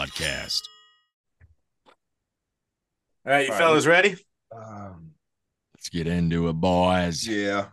podcast. All right, you All right. fellas ready? Um, Let's get into it, boys. yeah.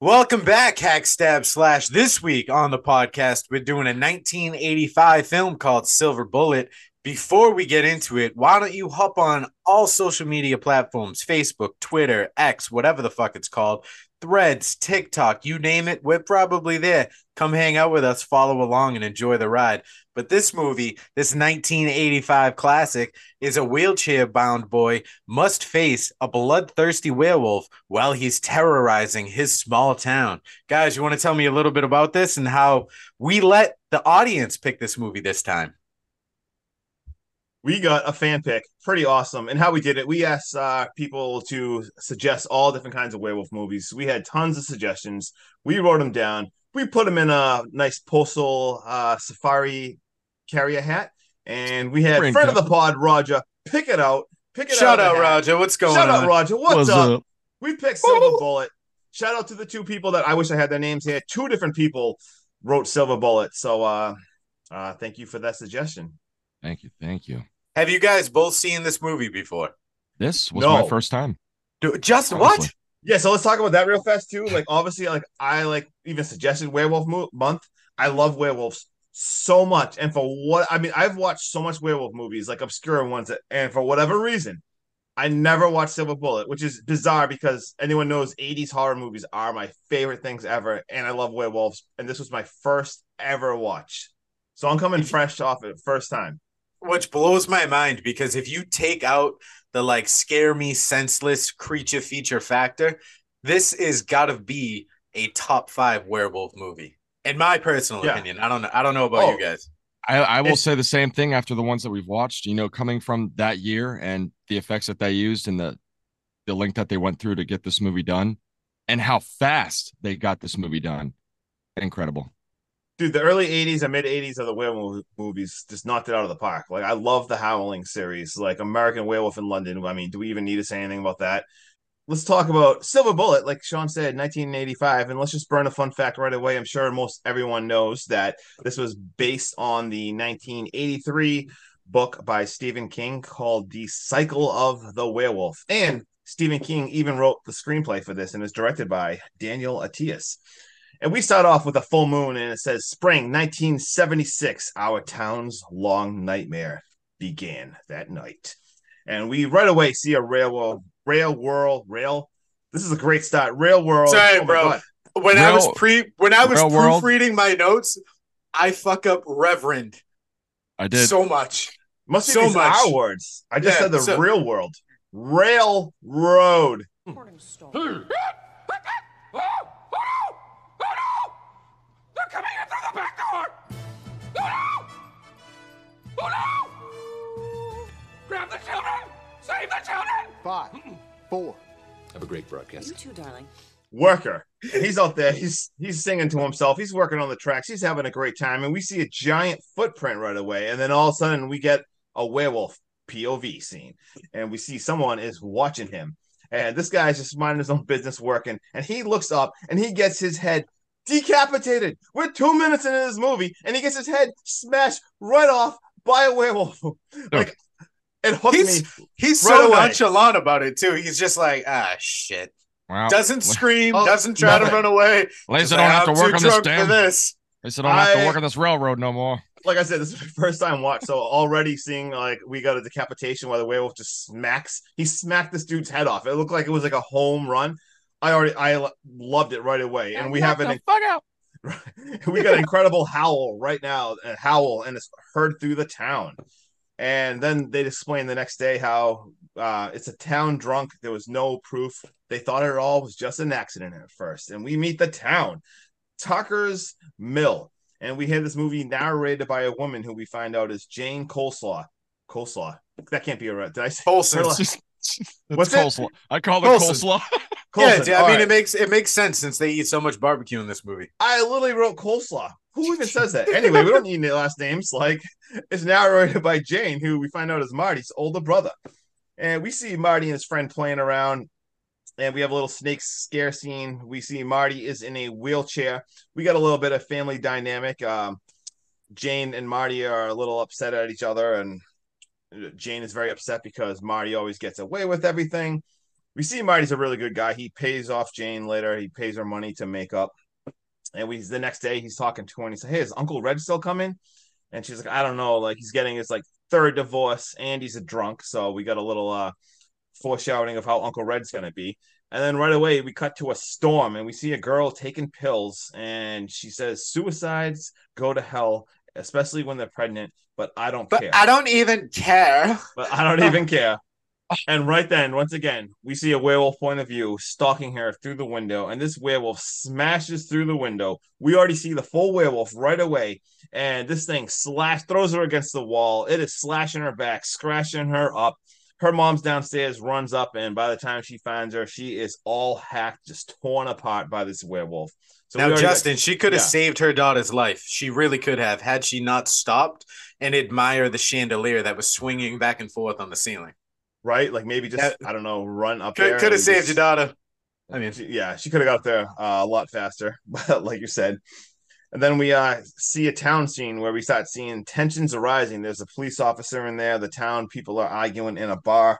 Welcome back, Hack Stab Slash. This week on the podcast, we're doing a 1985 film called Silver Bullet. Before we get into it, why don't you hop on all social media platforms Facebook, Twitter, X, whatever the fuck it's called, Threads, TikTok, you name it, we're probably there. Come hang out with us, follow along, and enjoy the ride. But this movie, this 1985 classic, is a wheelchair bound boy must face a bloodthirsty werewolf while he's terrorizing his small town. Guys, you want to tell me a little bit about this and how we let the audience pick this movie this time? We got a fan pick, pretty awesome. And how we did it, we asked uh, people to suggest all different kinds of werewolf movies. We had tons of suggestions. We wrote them down. We put them in a nice postal uh, safari carrier hat, and we had Spring friend of the pod, Roger, pick it out. Pick it out. Shout out, out, of the hat. Roger. What's going Shout on? Shout out, Roger. What's, What's up? up? We picked Silver Bullet. Shout out to the two people that I wish I had their names here. Two different people wrote Silver Bullet. So uh uh thank you for that suggestion. Thank you. Thank you. Have you guys both seen this movie before? This was No. my first time. Do, just Honestly. what? Yeah, so let's talk about that real fast too. Like obviously, like I like even suggested Werewolf Mo- Month. I love werewolves so much, and for what I mean, I've watched so much werewolf movies, like obscure ones, and for whatever reason, I never watched Silver Bullet, which is bizarre because anyone knows '80s horror movies are my favorite things ever, and I love werewolves, and this was my first ever watch. So I'm coming fresh off it, first time. Which blows my mind because if you take out the like scare me senseless creature feature factor, this is gotta be a top five werewolf movie. In my personal Yeah. opinion. I don't know. I don't know about Oh. you guys. I, I will It's- say the same thing after the ones that we've watched, you know, coming from that year and the effects that they used and the the link that they went through to get this movie done and how fast they got this movie done. Incredible. dude, the early '80s and mid '80s of the werewolf movies just knocked it out of the park. Like I love the Howling series, like American Werewolf in London. I mean, do we even need to say anything about that? Let's talk about Silver Bullet, like Sean said, 1985, and let's just burn a fun fact right away. I'm sure most everyone knows that this was based on the 1983 book by Stephen King called "The Cycle of the Werewolf," and Stephen King even wrote the screenplay for this and is directed by Daniel Attias. And we start off with a full moon, and it says, Spring 1976, our town's long nightmare began that night. And we right away see a railroad, rail world, rail. This is a great start. Rail world. Sorry, Oh bro. God. When I was pre when I was real world. proofreading my notes, I fuck up Reverend I did. so much. Must be So these much. our words. I just Yeah, said the so- real world. Railroad. Morning hmm. star. Oh, oh no! Oh no! They're coming in through the back door! Oh no! Oh no! Grab the children! Save the children! Five, four, Have a great broadcast. You too, darling. worker. He's out there. He's he's singing to himself. He's working on the tracks. He's having a great time. And we see a giant footprint right away. And then all of a sudden we get a werewolf POV scene. And we see someone is watching him. And this guy's just minding his own business working. And he looks up and he gets his head decapitated. We're two minutes into this movie, and he gets his head smashed right off by a werewolf. like it hooked He's me. he's Right so away. nonchalant about it too. He's just like, ah shit. Wow. Doesn't scream, Oh, doesn't try to nothing. run away. At least I don't like, have to work on this damn. this. At least I don't have to work on this railroad no more. like I said, this is my first time watch. So already seeing like we got a decapitation where the werewolf just smacks. He smacked this dude's head off. It looked like it was like a home run. I already I loved it right away, and we have Knock an fuck out. we got an incredible howl right now, a howl, and it's heard through the town. And then they explain the next day how uh, it's a town drunk. There was no proof. They thought it all was just an accident at first. And we meet the town, Tucker's Mill. And we hear this movie narrated by a woman who we find out is Jane Coleslaw. Coleslaw. That can't be a right. Did I say Coleslaw? It's just it's What's it? coleslaw. I call it Colson. coleslaw. Coulson. Yeah, I mean right. it makes it makes sense since they eat so much barbecue in this movie. I literally wrote coleslaw. Who even says that? Anyway, we don't need any last names. Like it's narrated by Jane, who we find out is Marty's older brother. And we see Marty and his friend playing around, and we have a little snake scare scene. We see Marty is in a wheelchair. We got a little bit of family dynamic. Um, Jane and Marty are a little upset at each other, and Jane is very upset because Marty always gets away with everything. We see Marty's a really good guy. He pays off Jane later. He pays her money to make up. And we the next day he's talking to her and he said, Hey, is Uncle Red still coming? And she's like, I don't know. Like he's getting his like third divorce and he's a drunk. So we got a little uh foreshadowing of how Uncle Red's gonna be. And then right away we cut to a storm and we see a girl taking pills and she says suicides go to hell, especially when they're pregnant, but I don't But care. I don't even care. but I don't even care. And right then, once again, we see a werewolf point of view stalking her through the window, and this werewolf smashes through the window. We already see the full werewolf right away, and this thing slash throws her against the wall. It is slashing her back, scratching her up. Her mom's downstairs, runs up, and by the time she finds her, she is all hacked, just torn apart by this werewolf. So now, already got- Justin, she could have yeah. saved her daughter's life. She really could have, had she not stopped and admire the chandelier that was swinging back and forth on the ceiling. Right? Like maybe just That- I don't know, run up there. Could, could have saved just- your daughter. I mean, She- yeah, she could have got there uh, a lot faster, but like you said. And then we uh, see a town scene where we start seeing tensions arising. There's a police officer in there. The town people are arguing in a bar.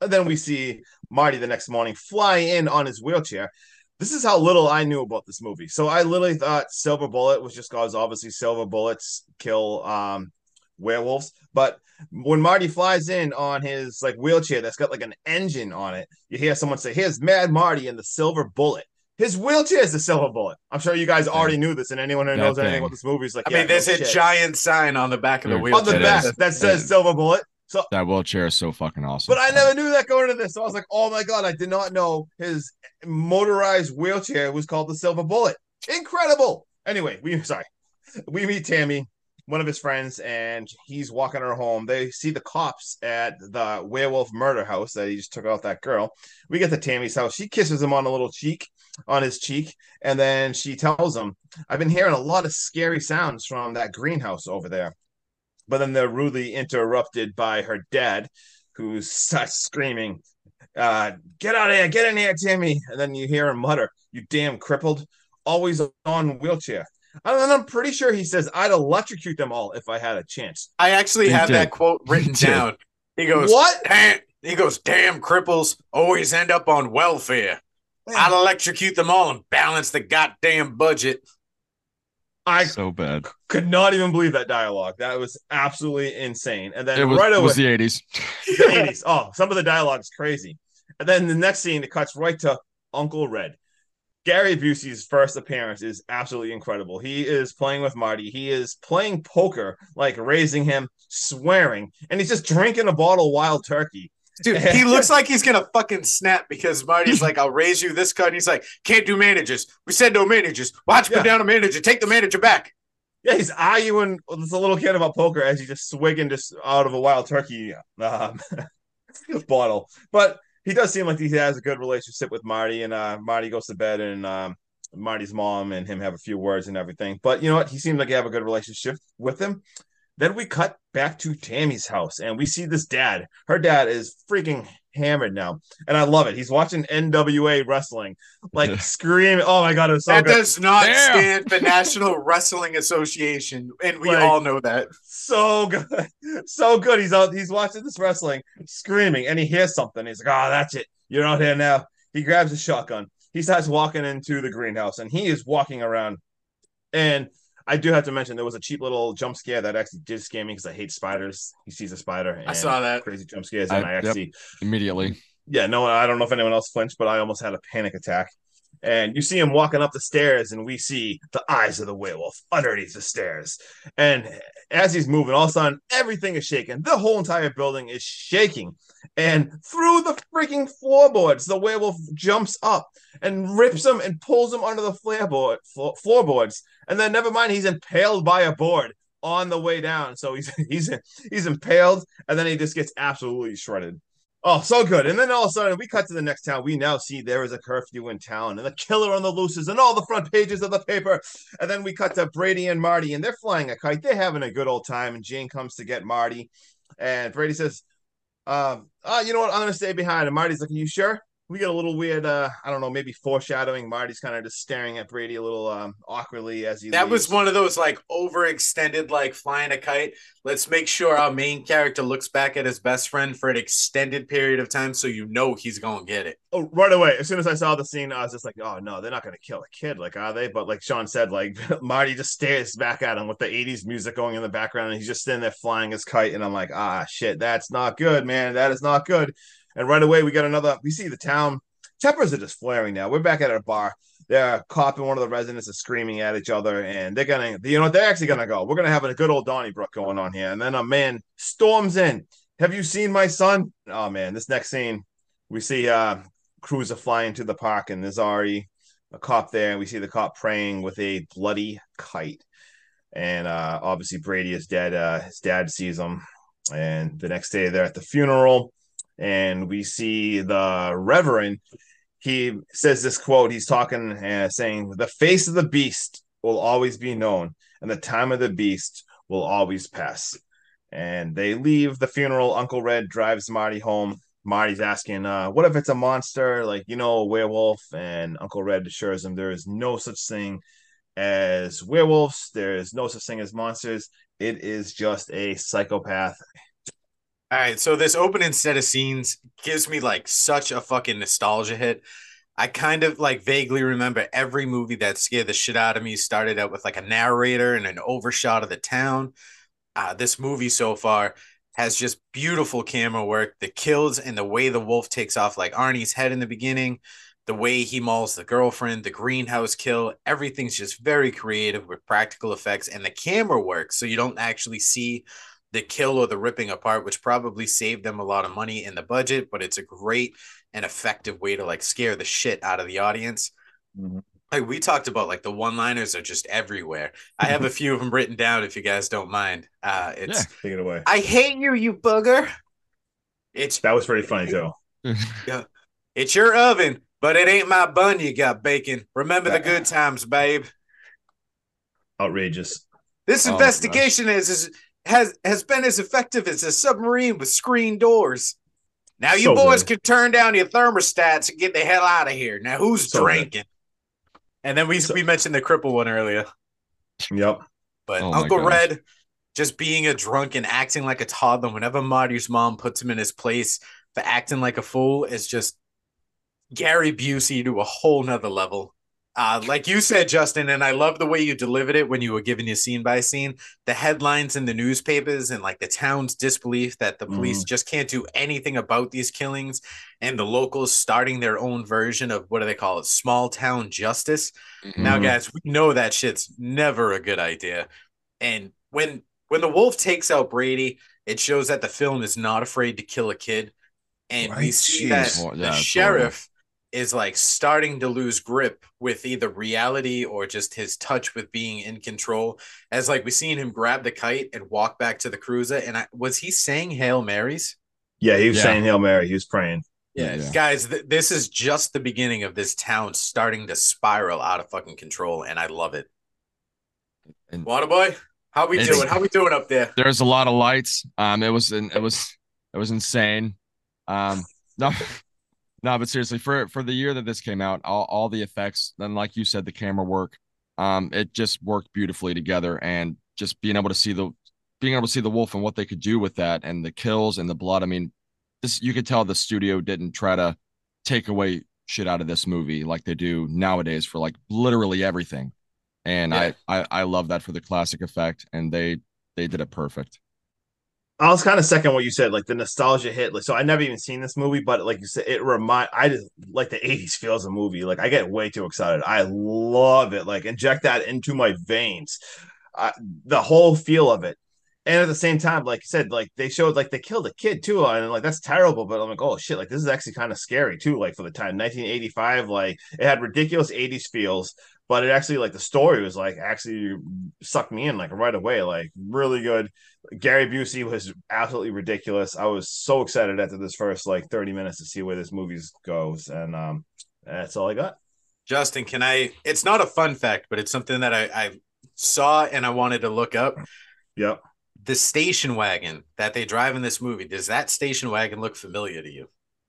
And then we see Marty the next morning fly in on his wheelchair. This is how little I knew about this movie. So I literally thought Silver Bullet was just because obviously silver bullets kill um, werewolves. But when Marty flies in on his like wheelchair that's got like an engine on it, you hear someone say, "Here's Mad Marty and the Silver Bullet." His wheelchair is the Silver Bullet. I'm sure you guys already knew this, and anyone who That knows anything about this movie is like, I yeah, mean, there's no a shit. giant sign on the back of the Dude, wheel. on the back is. that says It- Silver Bullet. So, That wheelchair is so fucking awesome. but I never knew that going into this. So I was like, oh my god, I did not know his motorized wheelchair was called the Silver Bullet. Incredible. Anyway, we sorry, we meet Tammy, one of his friends, and he's walking her home. They see the cops at the werewolf murder house that he just took out that girl. We get to Tammy's house. She kisses him on a little cheek, on his cheek, and then she tells him, "I've been hearing a lot of scary sounds from that greenhouse over there." But then they're rudely interrupted by her dad, who starts screaming, uh, "Get out of here! Get in here, Tammy. And then you hear him mutter, "You damn crippled! Always on wheelchair." And I'm pretty sure he says, "I'd electrocute them all if I had a chance." I actually He have did. that quote written He did. down. He goes, What? Damn, he goes, damn cripples always end up on welfare. I'd electrocute them all and balance the goddamn budget. I so bad. could not even believe that dialogue. That was absolutely insane. And then It was, right it away, was the 80s. the 80s. Oh, some of the dialogue is crazy. And then the next scene, it cuts right to Uncle Red. Gary Busey's first appearance is absolutely incredible. He is playing with Marty. He is playing poker, like raising him, swearing, and he's just drinking a bottle of wild turkey. Dude, he looks like he's gonna fucking snap because Marty's like, I'll raise you this cut. He's like, can't do managers. We said no managers. Watch Yeah. put down a manager. Take the manager back. Yeah, he's arguing with this little kid about poker as he's just swigging just out of a wild turkey um, bottle. But he does seem like he has a good relationship with Marty, and uh, Marty goes to bed, and um, Marty's mom and him have a few words and everything. But you know what? He seems like he have a good relationship with him. Then we cut back to Tammy's house, and we see this dad. Her dad is freaking hammered now, and I love it. He's watching NWA wrestling, like screaming. Oh my god, it was so that good. does not Damn. stand for National Wrestling Association, and we Like- all know that. so good, so good. He's out, he's watching this wrestling, screaming, and he hears something. He's like, "Oh, that's it. You're out here now." He grabs a shotgun. He starts walking into the greenhouse, and he is walking around. And I do have to mention there was a cheap little jump scare that actually did scare me because I hate spiders. He sees a spider. And I saw that. crazy jump scares, and I, yep. actually Immediately. yeah, no, I don't know if anyone else flinched, but I almost had a panic attack. And you see him walking up the stairs, and we see the eyes of the werewolf underneath the stairs. And as he's moving, all of a sudden, everything is shaking. The whole entire building is shaking. And through the freaking floorboards, the werewolf jumps up and rips him and pulls him under the floorboard, flo- floorboards. And then, never mind, he's impaled by a board on the way down. So he's he's he's impaled, and then he just gets absolutely shredded. Oh, so good. And then all of a sudden, we cut to the next town. We now see there is a curfew in town and the killer on the loose is in all the front pages of the paper. And then we cut to Brady and Marty, and they're flying a kite. They're having a good old time. And Jane comes to get Marty. And Brady says, um, oh, you know what? I'm going to stay behind. And Marty's like, Are you sure? We get a little weird. Uh, I don't know, maybe foreshadowing. Marty's kind of just staring at Brady a little um, awkwardly as he. That was one of those like overextended, like flying a kite. Let's make sure our main character looks back at his best friend for an extended period of time, so you know he's gonna get it. Oh, right away. As soon as I saw the scene, I was just like, "Oh no, they're not going to kill a kid, like are they?" But like Sean said, like Marty just stares back at him with the '80s music going in the background, and he's just sitting there flying his kite, and I'm like, "Ah, shit, that's not good, man. That is not good." And right away, we got another. We see the town tempers are just flaring now. We're back at a bar. They're cop and one of the residents is screaming at each other, and they're gonna, you know, they're actually gonna go. We're gonna have a good old Donnybrook going on here. And then a man storms in. Have you seen my son? Oh man, this next scene, we see uh cruiser flying to the park, and there's already a cop there, and we see the cop praying with a bloody kite. And uh obviously Brady is dead. Uh his dad sees him, and the next day they're at the funeral, and we see the Reverend he says this quote he's talking uh, saying the face of the beast will always be known and the time of the beast will always pass. And they leave the funeral. Uncle red drives marty home. Marty's asking uh, what if it's a monster? Like you know a werewolf? And uncle red assures him there is no such thing as werewolves. There is no such thing as monsters. It is just a psychopath All right, so this opening set of scenes gives me like such a fucking nostalgia hit. I kind of like vaguely remember every movie that scared the shit out of me started out with like a narrator and an overshot of the town. Uh, this movie so far has just beautiful camera work. The kills and the way the wolf takes off like Arnie's head in the beginning, the way he mauls the girlfriend, the greenhouse kill, everything's just very creative with practical effects and the camera work. So you don't actually see the kill or the ripping apart, which probably saved them a lot of money in the budget, but it's a great and effective way to like scare the shit out of the audience. Mhm. Like we talked about, like the one-liners are just everywhere. I have a few of them written down if you guys don't mind. Uh, it's Yeah. take it away I hate you, you booger. It's that was pretty funny too it's your oven, but it ain't my bun. You got bacon. Remember the good times, babe. outrageous This Oh, investigation is, is has has been as effective as a submarine with screen doors. Now you So boys good. can turn down your thermostats and get the hell out of here. Now who's So good. drinking? And then we So- we mentioned the cripple one earlier, yep but Oh Uncle. Red just being a drunk and acting like a toddler whenever Marty's mom puts him in his place for acting like a fool is just Gary Busey to a whole nother level. Uh, like you said, Justin, and I love the way you delivered it when you were giving your scene by scene. The headlines in the newspapers and like the town's disbelief that the police just can't do anything about these killings, and the locals starting their own version of what do they call it? Small town justice. Now, Mhm. guys, we know that shit's never a good idea. And when when the wolf takes out Brady, it shows that the film is not afraid to kill a kid. And we see jeez. that the yeah, sheriff is like starting to lose grip with either reality or just his touch with being in control. As like we seen him grab the kite and walk back to the cruiser. And I was he saying Hail Marys? yeah he was Yeah. saying hail mary he was praying Yeah, yeah. Guys, th- this is just the beginning of this town starting to spiral out of fucking control, and I love it. And- Waterboy, how we doing? How we doing up there? There's a lot of lights. Um, it was an, it was it was insane. Um, no, no, but seriously, for for the year that this came out, all all the effects, and like you said, the camera work, um, it just worked beautifully together, and just being able to see the being able to see the wolf and what they could do with that, and the kills and the blood. I mean, this you could tell the studio didn't try to take away shit out of this movie like they do nowadays for like literally everything. And Yeah. I, I I love that for the classic effect, and they they did it perfect. I was kind of second what you said, like the nostalgia hit. Like, so I never even seen this movie, but like you said, it remind I just like the '80s feels a movie. Like I get way too excited. I love it. Like inject that into my veins. I, the whole feel of it, and at the same time, like you said, like they showed like they killed a kid too, and like that's terrible. But I'm like, oh shit, like this is actually kind of scary too. Like for the time, 1985, like it had ridiculous '80s feels, but it actually like the story was like actually sucked me in like right away. Like really good. Gary Busey was absolutely ridiculous. I was so excited after this first like 30 minutes to see where this movie goes. And um that's all I got. Justin, can I? It's not a fun fact, but it's something that I, I saw and I wanted to look up. Yep. The station wagon that they drive in this movie, does that station wagon look familiar to you?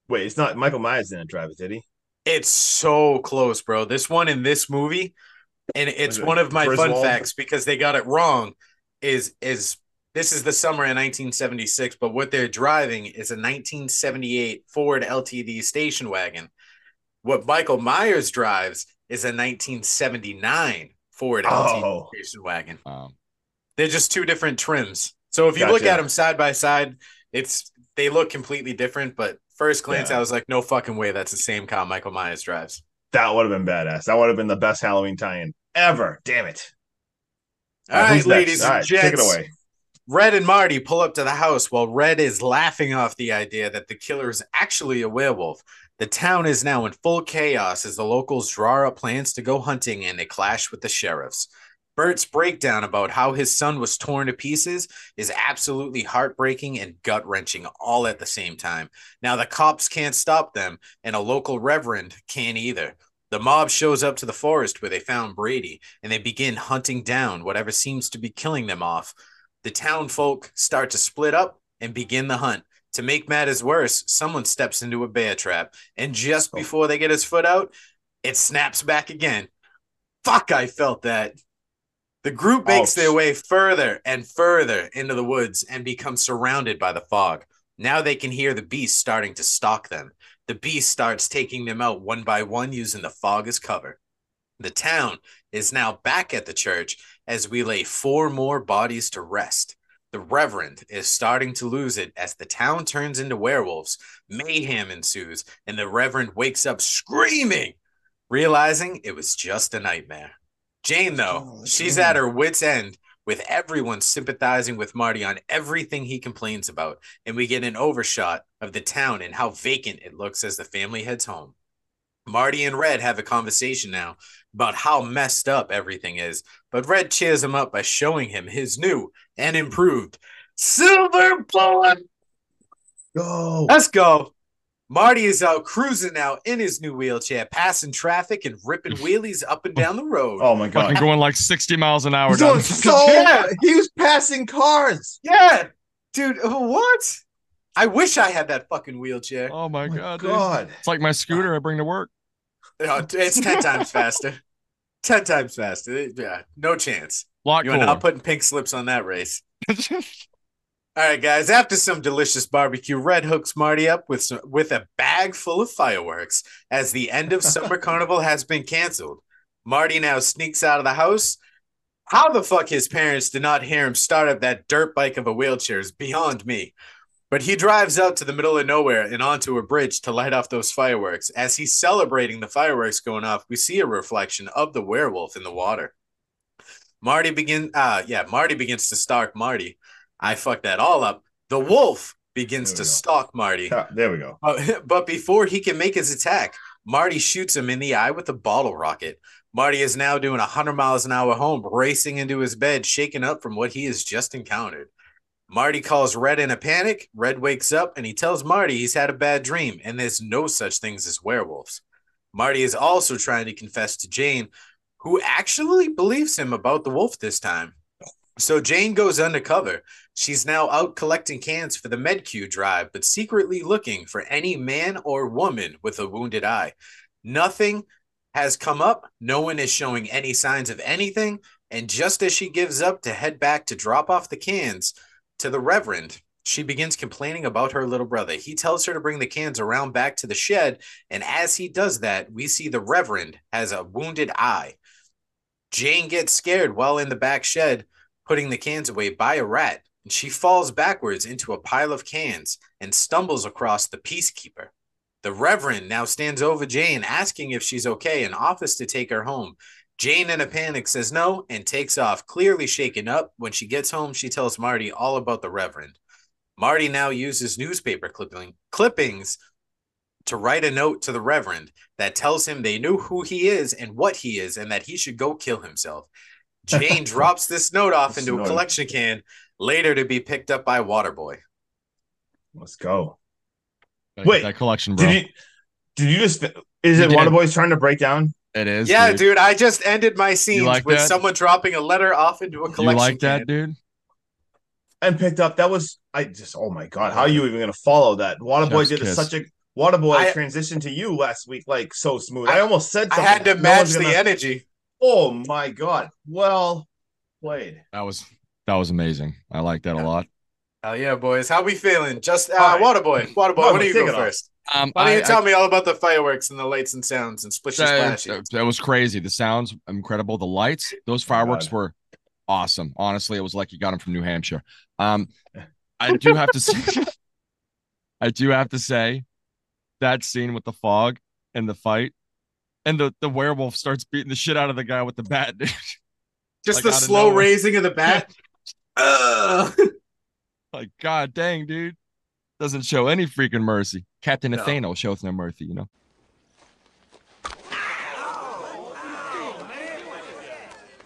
Wait, it's not Michael Myers didn't drive it, did he? It's so close, bro. This one in this movie, and it's one of my fun facts because they got it wrong. Is is this is the summer in 1976, but what they're driving is a 1978 Ford LTD station wagon. What Michael Myers drives is a 1979 Ford LTD Oh. station wagon. Um, They're just two different trims. So if you look at them side by side, it's they look completely different. But first glance, Yeah. I was like, no fucking way, that's the same car Michael Myers drives. That would have been badass. That would have been the best Halloween tie-in ever. Damn it. All right, who's next? ladies All and right, gents. take it away. Red and Marty pull up to the house while Red is laughing off the idea that the killer is actually a werewolf. The town is now in full chaos as the locals draw up plans to go hunting and they clash with the sheriffs. Bert's breakdown about how his son was torn to pieces is absolutely heartbreaking and gut wrenching all at the same time. Now, the cops can't stop them, and a local reverend can't either. The mob shows up to the forest where they found Brady, and they begin hunting down whatever seems to be killing them off. The town folk start to split up and begin the hunt. To make matters worse, someone steps into a bear trap, and just Oh. before they get his foot out, it snaps back again. Fuck, I felt that. The group makes their oh. way further and further into the woods and become surrounded by the fog. Now they can hear the beast starting to stalk them. The beast starts taking them out one by one using the fog as cover. The town is now back at the church as we lay four more bodies to rest. The Reverend is starting to lose it as the town turns into werewolves. Mayhem ensues, and the Reverend wakes up screaming, realizing it was just a nightmare. Jane, though, Oh, she's Jane. at her wits' end with everyone sympathizing with Marty on everything he complains about, and we get an overshot of the town and how vacant it looks as the family heads home. Marty and Red have a conversation now about how messed up everything is, but Red cheers him up by showing him his new and improved silver bullet. Go. Let's go. Marty is out cruising now in his new wheelchair, passing traffic and ripping wheelies up and down the road. Oh my fucking god. going like 60 miles an hour He's down doing so Yeah. he was passing cars. Yeah, dude, uh, what? I wish I had that fucking wheelchair. Oh my Oh my god, dude. god. It's like my scooter I bring to work. Oh, it's 10 times faster. 10 times faster. Yeah, no chance. Lot You are not putting pink slips on that race. All right, guys. After some delicious barbecue, Red hooks Marty up with some, with a bag full of fireworks as the end of summer carnival has been canceled. Marty now sneaks out of the house. How the fuck his parents did not hear him start up that dirt bike of a wheelchair is beyond me. But he drives out to the middle of nowhere and onto a bridge to light off those fireworks. As he's celebrating the fireworks going off, we see a reflection of the werewolf in the water. Marty begin uh yeah, Marty begins to stalk Marty. I fucked that all up. The wolf begins to go. stalk Marty. Ah, There we go. But, but before he can make his attack, Marty shoots him in the eye with a bottle rocket. Marty is now doing 100 miles an hour home, racing into his bed, shaken up from what he has just encountered. Marty calls Red in a panic. Red wakes up and he tells Marty he's had a bad dream and there's no such things as werewolves. Marty is also trying to confess to Jane, who actually believes him about the wolf this time. So Jane goes undercover. She's now out collecting cans for the MedQ drive, but secretly looking for any man or woman with a wounded eye. Nothing has come up. No one is showing any signs of anything. And just as she gives up to head back to drop off the cans to the Reverend, she begins complaining about her little brother. He tells her to bring the cans around back to the shed. And as he does that, we see the Reverend has a wounded eye. Jane gets scared while in the back shed, putting the cans away by a rat. And she falls backwards into a pile of cans and stumbles across the peacekeeper. The Reverend now stands over Jane, asking if she's okay and offers to take her home. Jane, in a panic, says no and takes off, clearly shaken up. When she gets home, she tells Marty all about the Reverend. Marty now uses newspaper clipping, clippings to write a note to the Reverend that tells him they knew who he is and what he is and that he should go kill himself. Jane drops this note off into a collection can, later to be picked up by Waterboy. Let's go. Gotta Wait, that collection, bro. Did you did you just is You it did. Waterboy's trying to break down? it is. Yeah, dude. dude, I just ended my scene like with that? someone dropping a letter off into a You collection like that, can. dude? And picked up. That was I just oh my god, how are you even gonna follow that? Waterboy Chef's did a, kiss. such a Waterboy I- transitioned to you last week like so smooth. I- I, almost said I had to match one's the gonna- energy. Oh my god. Well played. That was that was amazing. I like that a lot. Hell yeah, boys. How we feeling? Just uh, All right. Waterboy. Waterboy, why Waterboy, don't you take go it first? Um, Why don't I- you tell me all about the fireworks and the lights and sounds and splishy that, splashy? that was crazy. The sounds incredible. The lights, those fireworks God. were awesome. Honestly, it was like you got them from New Hampshire. Um, I do have to say, I do have to say, that scene with the fog and the fight, and the the werewolf starts beating the shit out of the guy with the bat. Dude. Just like the slow nowhere. raising of the bat. Ugh. like, god dang, dude, doesn't show any freaking mercy. Captain No. Nathaniel shows no mercy. You know.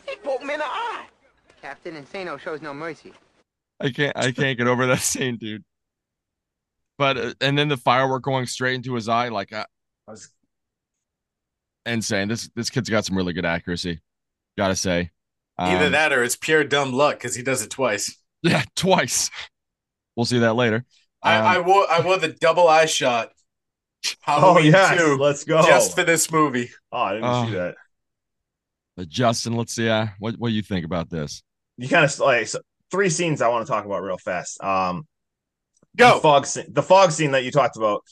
He poked me in the eye. Captain Insano shows no mercy. I can't I can't get over that scene, dude. But uh, and then the firework going straight into his eye, like uh, I was insane. This this kid's got some really good accuracy. Gotta say. Either Um, that or it's pure dumb luck because he does it twice. Yeah, twice. We'll see that later. I, Um, I wore I wore the double eye shot. Oh Halloween yes, 2, let's go. just for this movie. oh, I didn't Oh. see that. But Justin, let's see. Uh, what what do you think about this? You kind of like so, three scenes I want to talk about real fast. Um, Go. the fog scene, the fog scene that you talked about.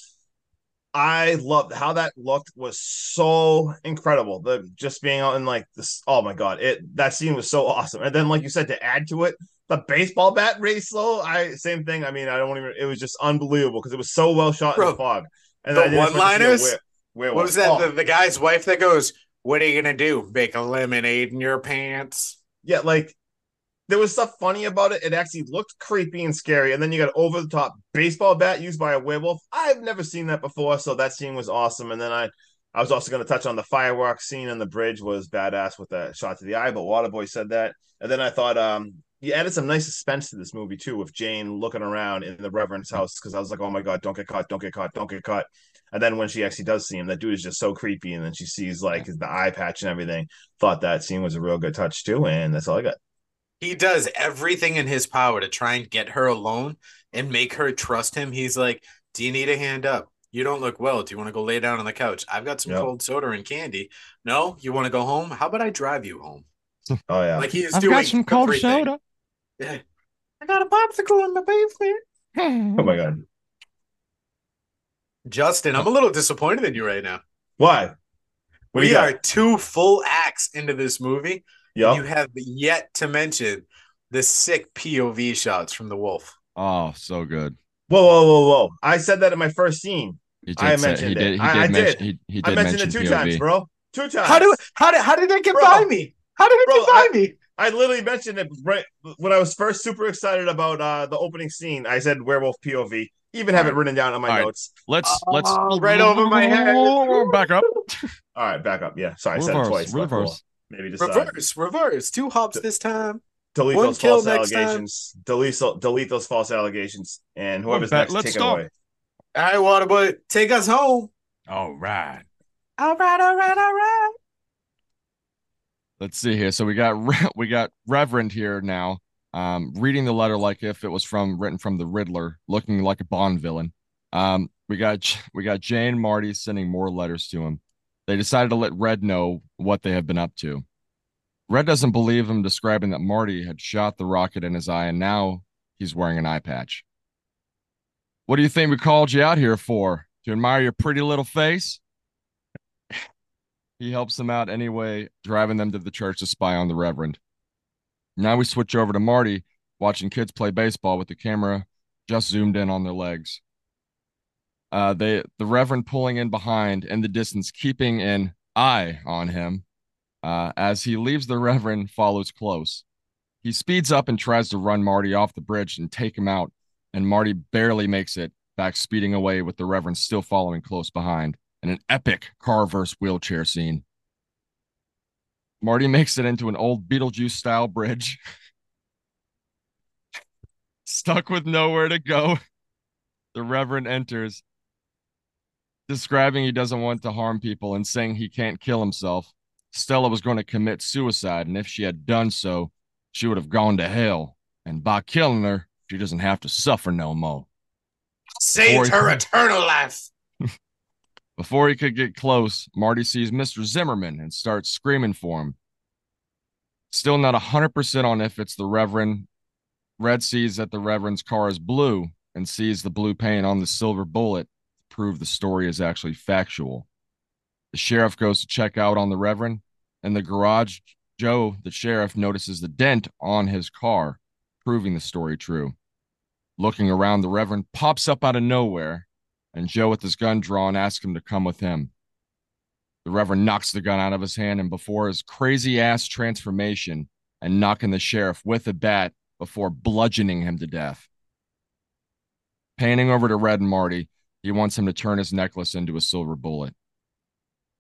I loved how that looked was so incredible. The just being out in like this. Oh my god, it that scene was so awesome. And then, like you said, to add to it, the baseball bat race slow. I same thing. I mean, I don't even. It was just unbelievable because it was so well shot in the fog. And the then I didn't expect to see a one-liners? were- werewolf. What was that? Oh, The, the guy's wife that goes, What are you gonna do? Make a lemonade in your pants? yeah, like there was stuff funny about it. It actually looked creepy and scary. And then you got over the top baseball bat used by a werewolf. I've never seen that before, so that scene was awesome. And then I, I was also going to touch on the fireworks scene on the bridge was badass with that shot to the eye. But Waterboy said that, and then I thought, um, you added some nice suspense to this movie too, with Jane looking around in the Reverend's house because I was like, oh my god, don't get caught, don't get caught, don't get caught. And then when she actually does see him, that dude is just so creepy, and then she sees like the eye patch and everything. Thought that scene was a real good touch too, and that's all I got. He does everything in his power to try and get her alone and make her trust him. He's like, Do you need a hand up? You don't look well. Do you want to go lay down on the couch? I've got some Yep. cold soda and candy. No, you want to go home? How about I drive you home? Oh yeah, Like he is I've doing got some cold everything. soda. Yeah. I got a popsicle in my basement. oh my god. Justin, I'm a little disappointed in you right now. Why? What we are two full acts into this movie. Yup. You have yet to mention the sick POV shots from the wolf. Oh, so good. Whoa, whoa, whoa, whoa! I said that in my first scene. He I say- mentioned he it. did. He I- did I mention. did. He, he I mentioned mention it two POV. times, bro. Two times. How do how did how did that get Bro. by me? How did it Bro, get by me? I literally mentioned it right when I was first super excited about uh the opening scene. I said werewolf POV. Even have it written down on my All right. notes. Let's let's Oh, right over my head. Back up. All right, back up. Yeah, sorry, I said it Reverse. twice. but. Reverse. Maybe just uh, Reverse, reverse, two hops this time. delete One those kill false allegations. Delete delete those false allegations, and whoever's bet- next, let's take stop. it away. All right, Waterboy, take us home. All right. All right, all right, all right. Let's see here. So we got Re- we got Reverend here now, um, reading the letter like if it was from written from the Riddler, looking like a Bond villain. Um, we got we got Jane and Marty sending more letters to him. They decided to let Red know what they have been up to. Red doesn't believe him, describing that Marty had shot the rocket in his eye, and now he's wearing an eye patch. What do you think we called you out here for? To admire your pretty little face? He helps them out anyway, driving them to the church to spy on the Reverend. Now we switch over to Marty, watching kids play baseball with the camera just zoomed in on their legs. Uh, they the Reverend pulling in behind in the distance, keeping an eye on him. Uh, as he leaves, the Reverend follows close. He speeds up and tries to run Marty off the bridge and take him out, and Marty barely makes it back, speeding away with the Reverend still following close behind in an epic car versus wheelchair scene. Marty makes it into an old Beetlejuice style bridge. Stuck with nowhere to go, the Reverend enters, describing he doesn't want to harm people and saying he can't kill himself. Stella was going to commit suicide, and if she had done so, she would have gone to hell. And by killing her, she doesn't have to suffer no more. Saved her eternal life. Before he could get close, Marty sees Mr. Zimmerman and starts screaming for him. Still not 100% on if it's the Reverend. Red sees that the Reverend's car is blue and sees the blue paint on the silver bullet prove the story is actually factual. The sheriff goes to check out on the Reverend. and the garage, Joe, the sheriff, notices the dent on his car, proving the story true. Looking around, the Reverend pops up out of nowhere, and Joe, with his gun drawn, asks him to come with him. The Reverend knocks the gun out of his hand, and before his crazy ass transformation and knocking the sheriff with a bat before bludgeoning him to death. Panning over to Red and Marty, he wants him to turn his necklace into a silver bullet.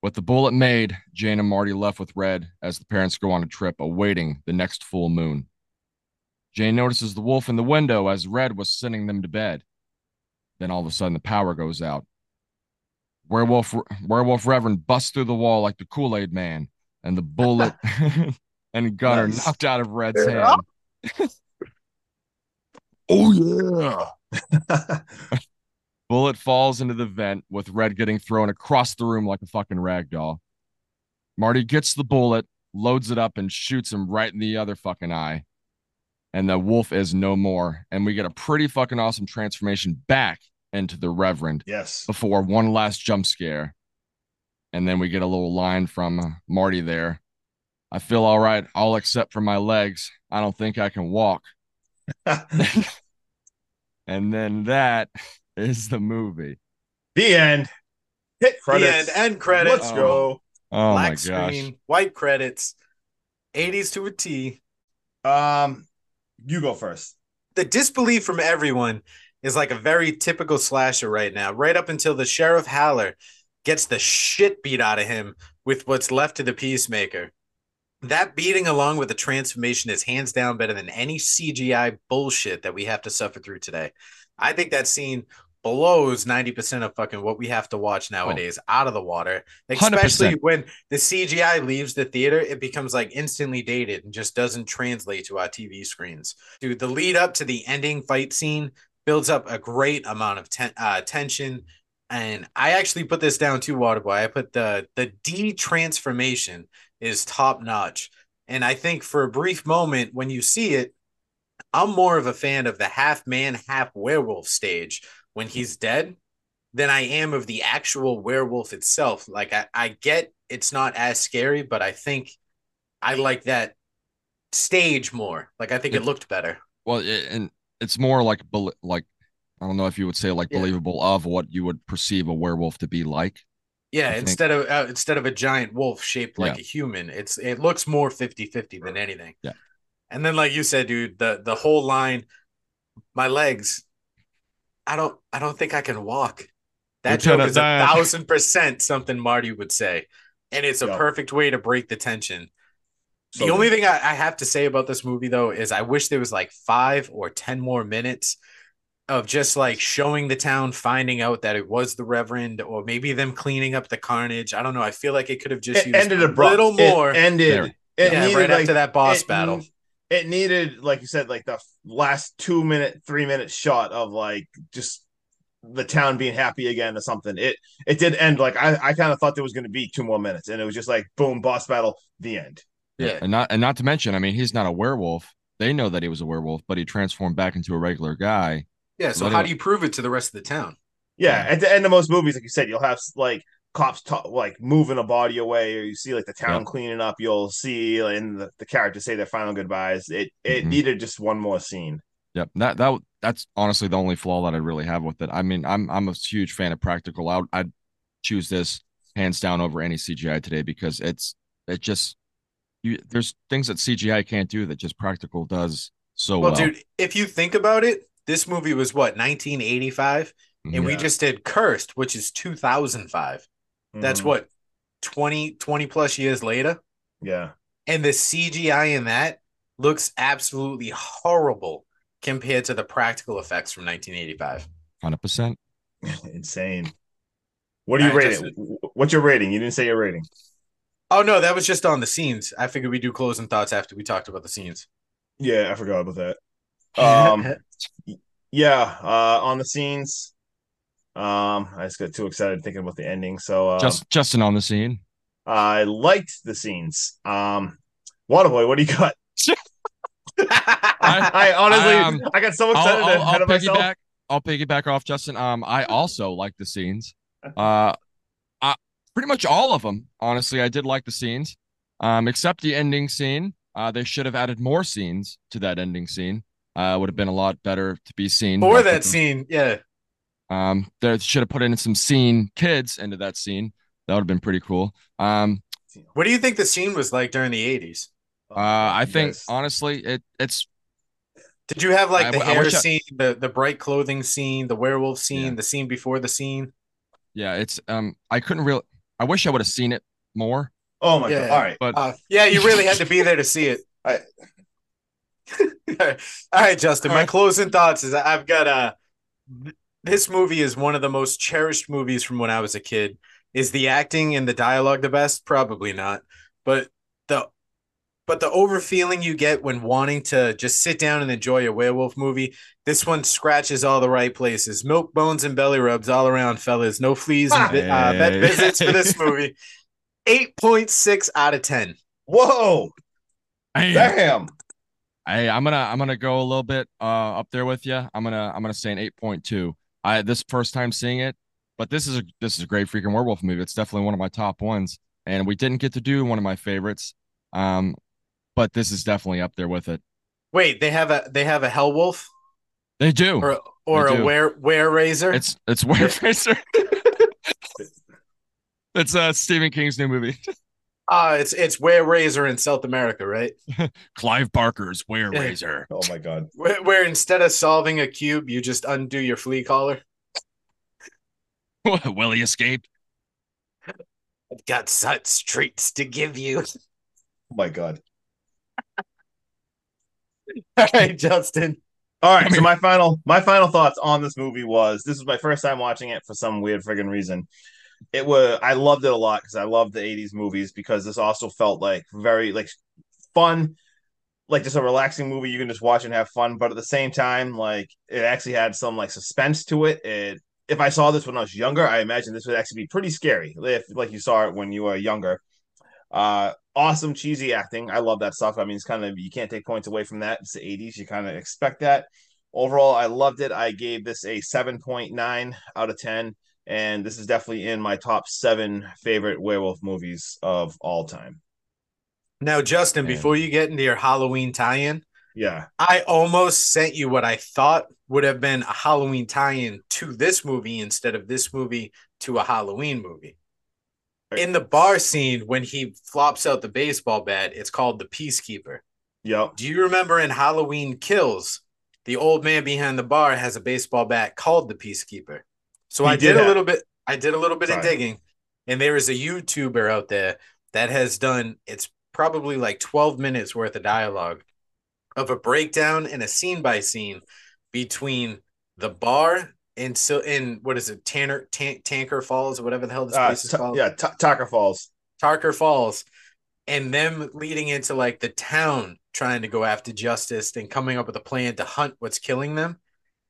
With the bullet made, Jane and Marty left with Red as the parents go on a trip awaiting the next full moon. Jane notices the wolf in the window as Red was sending them to bed. Then all of a sudden the power goes out. Werewolf Werewolf Reverend busts through the wall like the Kool-Aid man, and the bullet and gun are Nice. knocked out of Red's hand. oh yeah. Bullet falls into the vent with Red getting thrown across the room like a fucking rag doll. Marty gets the bullet, loads it up, and shoots him right in the other fucking eye. And the wolf is no more. And we get a pretty fucking awesome transformation back into the Reverend yes. before one last jump scare. And then we get a little line from Marty there. I feel all right, all except for my legs. I don't think I can walk. And then that is the movie. the end. Hit credits. The end, end credits. Let's go. Oh Black my gosh. screen, white credits, 80s to a T. Um, you go first. The disbelief from everyone is like a very typical slasher right now, right up until the Sheriff Haller gets the shit beat out of him with what's left of the Peacemaker. That beating along with the transformation is hands down better than any CGI bullshit that we have to suffer through today. I think that scene blows 90% of fucking what we have to watch nowadays out of the water. 100%. Especially when the CGI leaves the theater, it becomes like instantly dated and just doesn't translate to our TV screens. Dude, the lead up to the ending fight scene builds up a great amount of ten- uh, tension. And I actually put this down to Waterboy. I put the the D transformation is top notch. And I think for a brief moment when you see it, I'm more of a fan of the half man, half werewolf stage when he's dead than I am of the actual werewolf itself. Like I, I get it's not as scary, but I think I like that stage more. Like I think it Yeah. looked better. Well, it, and it's more like like I don't know if you would say like Yeah. believable of what you would perceive a werewolf to be like. Yeah, I think- instead of uh, instead of a giant wolf shaped like Yeah. a human, it's it looks more 50-50 than anything. Yeah. And then like you said, dude, the the whole line, my legs, I don't I don't think I can walk. That joke is a thousand percent something Marty would say. And it's a Yeah. perfect way to break the tension. So the only thing I, I have to say about this movie though is I wish there was like five or ten more minutes of just like showing the town finding out that it was the Reverend, or maybe them cleaning up the carnage. I don't know. I feel like it could have just it used ended a little more. It ended. It yeah, needed right like, after that boss battle. It needed, like you said, like the last two minute, three minute shot of like just the town being happy again or something. It it did end like I, I kind of thought there was going to be two more minutes, and it was just like boom, boss battle, the end. Yeah. And not and not to mention, I mean, he's not a werewolf. They know that he was a werewolf, but he transformed back into a regular guy. Yeah. So how do you prove it to the rest of the town? Yeah, Yeah. at the end of most movies, like you said, you'll have like cops ta- like moving a body away, or you see like the town Yeah. cleaning up. You'll see and the, the characters say their final goodbyes. It it Mhm. needed just one more scene. Yep. That that that's honestly the only flaw that I really have with it. I mean, I'm I'm a huge fan of practical. I I'd choose this hands down over any CGI today because it's it just you there's things that CGI can't do that just practical does so Well, well. dude, if you think about it, this movie was what 1985, and we just did Cursed, which is 2005. That's Mhm. what 20 20 plus years later. Yeah. and the CGI in that looks absolutely horrible compared to the practical effects from 1985. Hundred percent. Insane. What are you All right, rating? What's your rating? You didn't say your rating. Oh no, that was just on the scenes. I figured we do closing thoughts after we talked about the scenes. Yeah, I forgot about that. Um, yeah, uh, on the scenes, Um, I just got too excited thinking about the ending. So uh, Just Justin on the scene. I liked the scenes. Um, Waterboy, what do you got? I, I honestly, um, I got so I'll, excited I'll, ahead I'll of myself. piggyback. I'll piggyback off Justin. Um, I also like the scenes. Uh, I, pretty much all of them. Honestly, I did like the scenes. Um, except the ending scene. Uh, they should have added more scenes to that ending scene. Uh, would have been a lot better to be seen. For that scene, yeah. Um, they should have put in some scene kids into that scene. That would have been pretty cool. Um, What do you think the scene was like during the 80s? uh, I think guys- honestly, it it's Did you have like the I hair I- scene, the, the bright clothing scene, the werewolf scene, Yeah. the scene before the scene? yeah, it's um, I couldn't real. I wish I would have seen it more, oh my Yeah. god! All right, but Uh, yeah, you really had to be there to see it. I- All right, Justin. All My right. closing thoughts is I've got uh th- this movie is one of the most cherished movies from when I was a kid. Is the acting and the dialogue the best? Probably not. But the but the over feeling you get when wanting to just sit down and enjoy a werewolf movie, this one scratches all the right places. Milk bones and belly rubs all around, fellas. No fleas and vi- uh, vet visits for this movie. 8.6 out of 10. whoa, Damn. damn! Hey, I'm gonna I'm gonna go a little bit uh up there with you. I'm gonna I'm gonna say an 8.2. I this first time seeing it, but this is a this is a great freaking werewolf movie. It's definitely one of my top ones, and we didn't get to do one of my favorites. Um, but this is definitely up there with it. Wait, they have a they have a hell wolf They do. or or a were were razor. It's it's Werefacer. it's uh Stephen King's new movie. uh it's it's were razor in South America, right? Clive Barker's Wereraiser. Oh my god! Where, where instead of solving a cube, you just undo your flea collar. Will he escape? I've got such treats to give you. Oh my god! All right, Justin. All right, so my final my final thoughts on this movie was this was my first time watching it for some weird friggin' reason. It was I loved it a lot because I love the 80s movies because this also felt like very like fun, like just a relaxing movie you can just watch and have fun, but at the same time, like it actually had some like suspense to it. It if I saw this when I was younger, I imagine this would actually be pretty scary if like you saw it when you were younger. Uh awesome cheesy acting. I love that stuff. I mean, it's kind of you can't take points away from that. It's the 80s. You kind of expect that. Overall, I loved it. I gave this a 7.9 out of 10. And this is definitely in my top seven favorite werewolf movies of all time. Now, Justin, Man. before you get into your Halloween tie-in, Yeah. I almost sent you what I thought would have been a Halloween tie-in to this movie instead of this movie to a Halloween movie. In the bar scene, when he flops out the baseball bat, it's called the Peacekeeper. Yep. Do you remember in Halloween Kills, the old man behind the bar has a baseball bat called the Peacekeeper? So He I did did, a little bit. I did a little bit of digging, and there is a YouTuber out there that has done. It's probably like twelve minutes worth of dialogue of a breakdown and a scene by scene between the bar and so in what is it Tanner Tan- Tanker Falls or whatever the hell this Uh, place is Ta- called yeah. Tucker Falls. Tarker Falls, and them leading into like the town trying to go after justice and coming up with a plan to hunt what's killing them,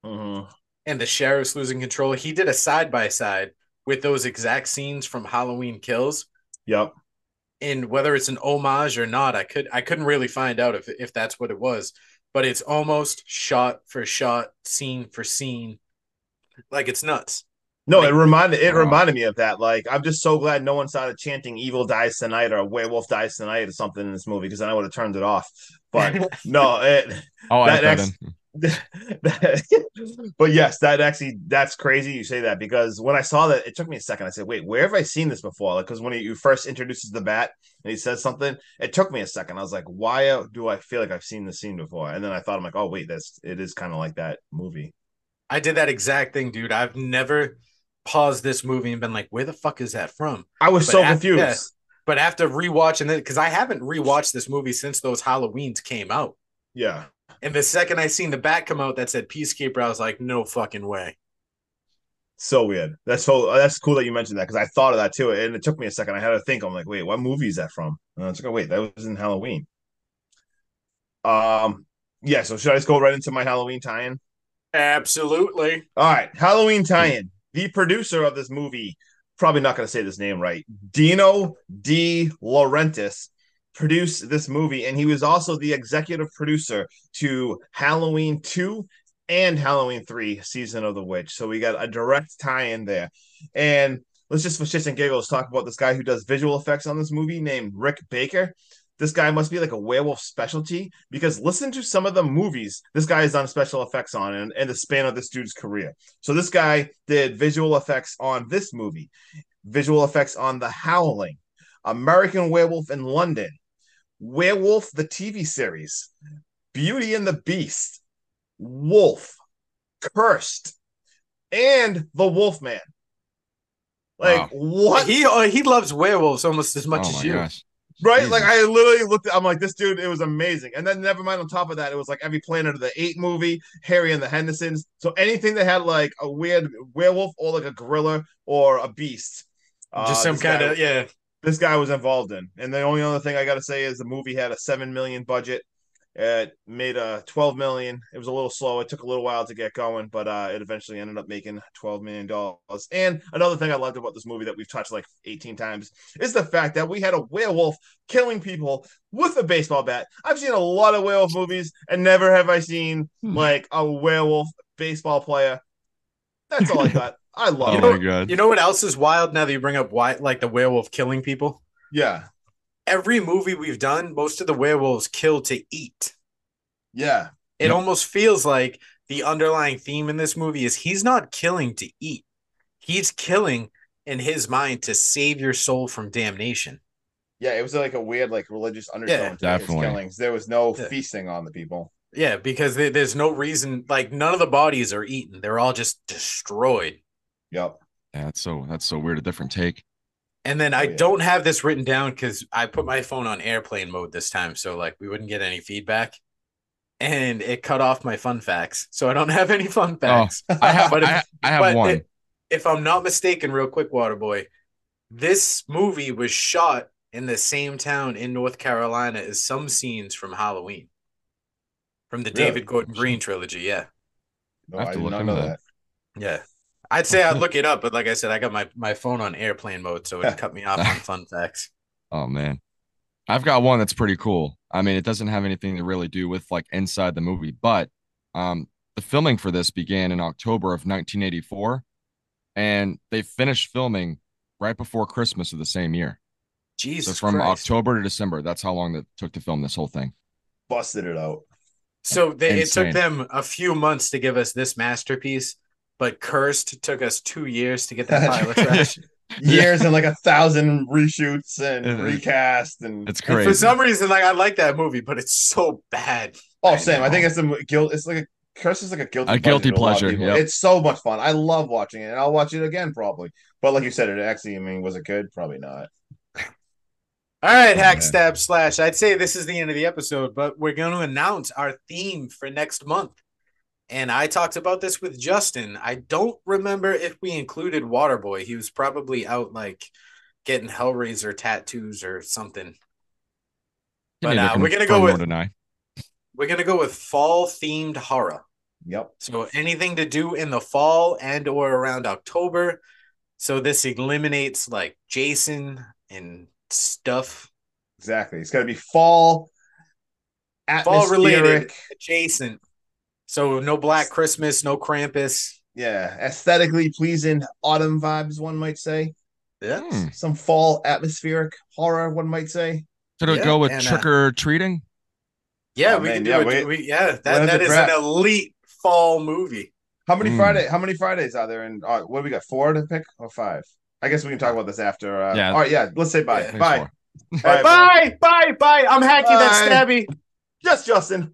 Mhm. And the sheriff's losing control. He did a side by side with those exact scenes from Halloween Kills, Yep. and whether it's an homage or not, I could I couldn't really find out if if that's what it was, but it's almost shot for shot, scene for scene, like it's nuts. No, it reminded it Wow. reminded me of that. Like, I'm just so glad no one started chanting "Evil dies tonight" or "Werewolf dies tonight" or something in this movie because then I would have turned it off. But no, it Oh, I That bet ex- in. but yes, that actually that's crazy you say that because when I saw that, it took me a second. I said, "Wait, where have I seen this before?" Like, because when he you first introduces the bat and he says something, it took me a second. I was like, "Why do I feel like I've seen this scene before?" And then I thought, "I'm like, oh wait, that's it is kind of like that movie." I did that exact thing, dude. I've never paused this movie and been like, "Where the fuck is that from?" I was But so af- confused. yeah. But after rewatching it, because I haven't rewatched this movie since those Halloweens came out. Yeah, And the second I seen the bat come out that said Peacekeeper, I was like, no fucking way. so weird. That's so that's cool that you mentioned that because I thought of that too, and it took me a second. I had to think. I'm like, wait, what movie is that from? And I was like, oh, wait, that was in Halloween. Um, yeah. So should I just go right into my Halloween tie-in? Absolutely. All right, Halloween tie-in. the producer of this movie, probably not going to say this name right, Dino De Laurentiis, produced this movie, and he was also the executive producer to Halloween 2 and Halloween 3 Season of the Witch. So we got a direct tie in there. And let's just for shits and giggles talk about this guy who does visual effects on this movie named Rick Baker. This guy must be like a werewolf specialty because listen to some of the movies this guy has done special effects on in, in the span of this dude's career. So this guy did visual effects on this movie, visual effects on The Howling, American Werewolf in London, Werewolf the TV series, Beauty and the Beast, Wolf, Cursed, and The Wolfman. Like Wow. what? He uh, he loves werewolves almost as much oh as you. gosh. Right? Like I literally looked at I'm like, this dude, it was amazing. And then never mind on top of that, it was like every Planet of the Apes movie, Harry and the Hendersons. So anything that had like a weird werewolf or like a gorilla or a beast. uh, Just some this guy- kind of yeah. This guy was involved in. And the only other thing I gotta say is the movie had a seven million budget. It made a 12 million. It was a little slow. It took a little while to get going, but uh, it eventually ended up making 12 million dollars. And another thing I loved about this movie that we've touched like 18 times is the fact that we had a werewolf killing people with a baseball bat. I've seen a lot of werewolf movies, and never have I seen Hmm. like a werewolf baseball player. That's all I got. I love Oh it. know- my god. You know what else is wild now that you bring up why like the werewolf killing people? Yeah, Every movie we've done, most of the werewolves kill to eat. yeah, It Yep. almost feels like the underlying theme in this movie is he's not killing to eat. He's killing in his mind to save your soul from damnation. yeah. It was like a weird like religious undertone to his definitely. killings. There was no Yeah. feasting on the people. Yeah, because there- there's no reason like none of the bodies are eaten. They're all just destroyed. Yep. Yeah, that's so that's so weird. A different take. And then oh, I Oh, yeah. don't have this written down because I put my phone on airplane mode this time, so like we wouldn't get any feedback. And it cut off my fun facts, so I don't have any fun oh, facts. I have But if- I, I have but one. it- if I'm not mistaken, real quick, Waterboy, this movie was shot in the same town in North Carolina as some scenes from Halloween, from the Really? David Gordon Green trilogy. Yeah, No, I have I to did look not into know that. that. yeah. I'd say I'd look it up, but like I said, I got my, my phone on airplane mode, so it cut me off on fun facts. Oh man. I've got one that's pretty cool. I mean, it doesn't have anything to really do with like inside the movie, but um the filming for this began in October of 1984 and they finished filming right before Christmas of the same year. Jesus so from Christ. October to December, that's how long it took to film this whole thing. Busted it out. So they, it took them a few months to give us this masterpiece, but Cursed took us two years to get that pile of trash. Years and like a thousand reshoots and It is. recast and It's And for some reason, like I like that movie, but it's so bad. oh, I Sam, I think it's a guilt. It's like a curse is like a guilty A guilty to a pleasure, yep. It's so much fun. I love watching it, and I'll watch it again probably. But like you said, it actually. I mean, was it good? Probably not. All right, Oh, hack man. stab slash. I'd say this is the end of the episode, but we're going to announce our theme for next month. And I talked about this with Justin. I don't remember if we included Waterboy. He was probably out like getting Hellraiser tattoos or something. But, uh, we're gonna go with- deny. We're gonna go with fall themed horror. Yep. So anything to do in the fall and or around October. So this eliminates like Jason and stuff. Exactly. It's got to be fall. Fall related atmospheric, adjacent. So no Black Christmas, no Krampus. Yeah, aesthetically pleasing autumn vibes. One might say Yeah. Hmm. some fall atmospheric horror. One might say. Should it Yeah, go with and, uh, trick or treating? Yeah, Oh, we man, can do yeah, it. wait. We, yeah, When that, is that it is crap? an elite fall movie. How many Mm. Friday? How many Fridays are there? In uh, what do we got? Four to pick or five? I guess we can talk about this after. Uh, Yeah. All right. Yeah. Let's say bye. Yeah. Thanks Bye. Bye. Bye, bye, bye. I'm hacky, that's Bye. stabby. Yes, Justin.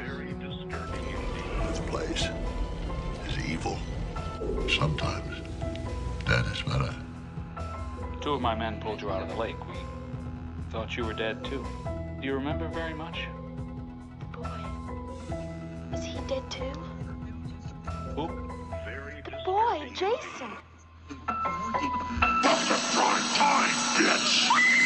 This place is evil. Sometimes that is better. Two of my men pulled you out of the lake. We thought you were dead too. Do you remember very much? The boy. Is he dead too? Who? The boy, Jason. Prime time, bitch!